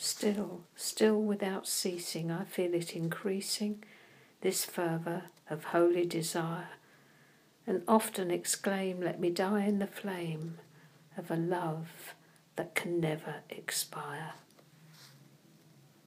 Still, still without ceasing, I feel it increasing, this fervour of holy desire, and often exclaim, Let me die in the flame of a love that can never expire.